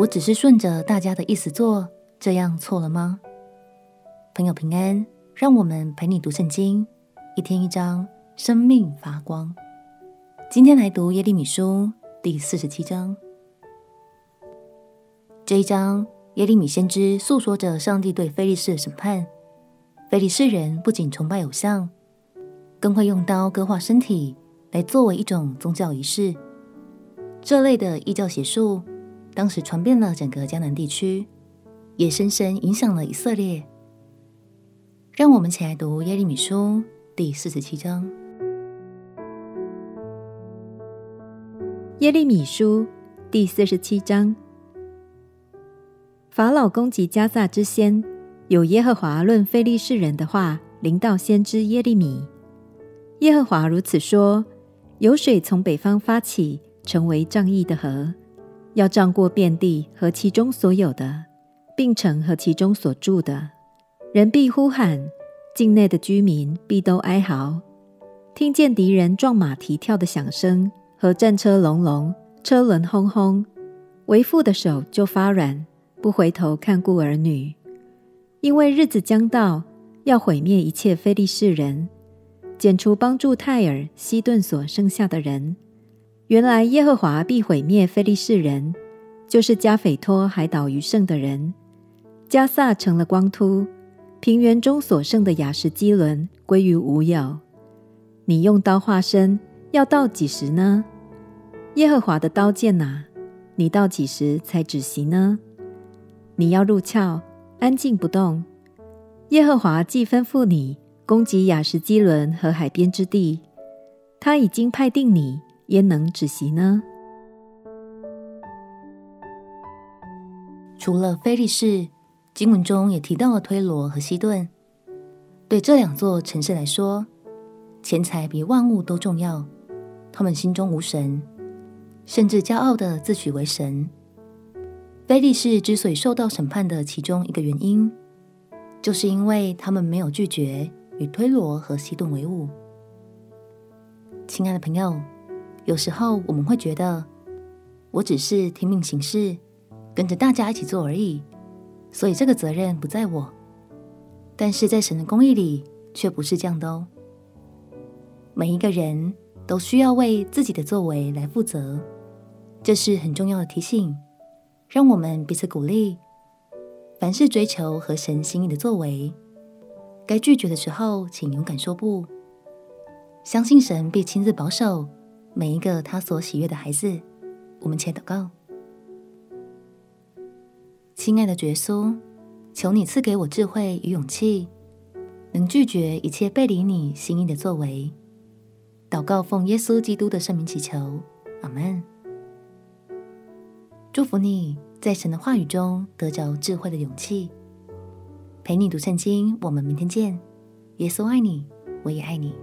我只是顺着大家的意思做，这样错了吗？朋友平安，让我们陪你读圣经，一天一章，生命发光。今天来读耶利米书第四十七章。这一章，耶利米先知诉说着上帝对非利士的审判。非利士人不仅崇拜偶像，更会用刀割划身体来作为一种宗教仪式。这类的异教邪术，当时传遍了整个迦南地区，也深深影响了以色列。让我们起来读耶利米书第四十七章。耶利米书第四十七章：法老攻击加萨之先，有耶和华论非利士人的话临到先知耶利米。耶和华如此说：有水从北方发起，成为仗义的河。要仗过遍地和其中所有的，并城和其中所住的，人必呼喊，境内的居民必都哀嚎。听见敌人撞马蹄跳的响声和战车隆隆、车轮轰轰，为父的手就发软，不回头看顾儿女，因为日子将到，要毁灭一切非利士人，剪除帮助泰尔、西顿所剩下的人。原来耶和华必毁灭非利士人，就是加斐托海岛余剩的人。迦萨成了光秃，平原中所剩的雅什基伦归于无有。你用刀化身，要到几时呢？耶和华的刀剑啊，你到几时才止息呢？你要入鞘，安静不动。耶和华既吩咐你攻击雅什基伦和海边之地，他已经派定你。焉能止息呢？除了菲利士，经文中也提到了推罗和西顿。对这两座城市来说，钱财比万物都重要。他们心中无神，甚至骄傲的自诩为神。菲利士之所以受到审判的其中一个原因，就是因为他们没有拒绝与推罗和西顿为伍。亲爱的朋友。有时候我们会觉得，我只是听命行事，跟着大家一起做而已，所以这个责任不在我。但是在神的公义里，却不是这样的哦。每一个人都需要为自己的作为来负责，这是很重要的提醒，让我们彼此鼓励。凡是追求合神心意的作为，该拒绝的时候，请勇敢说不。相信神必亲自保守。每一个他所喜悦的孩子，我们且祷告。亲爱的耶稣，求你赐给我智慧与勇气，能拒绝一切背离你心意的作为。祷告奉耶稣基督的圣名祈求，阿门。祝福你在神的话语中得着智慧的勇气。陪你读圣经，我们明天见。耶稣爱你，我也爱你。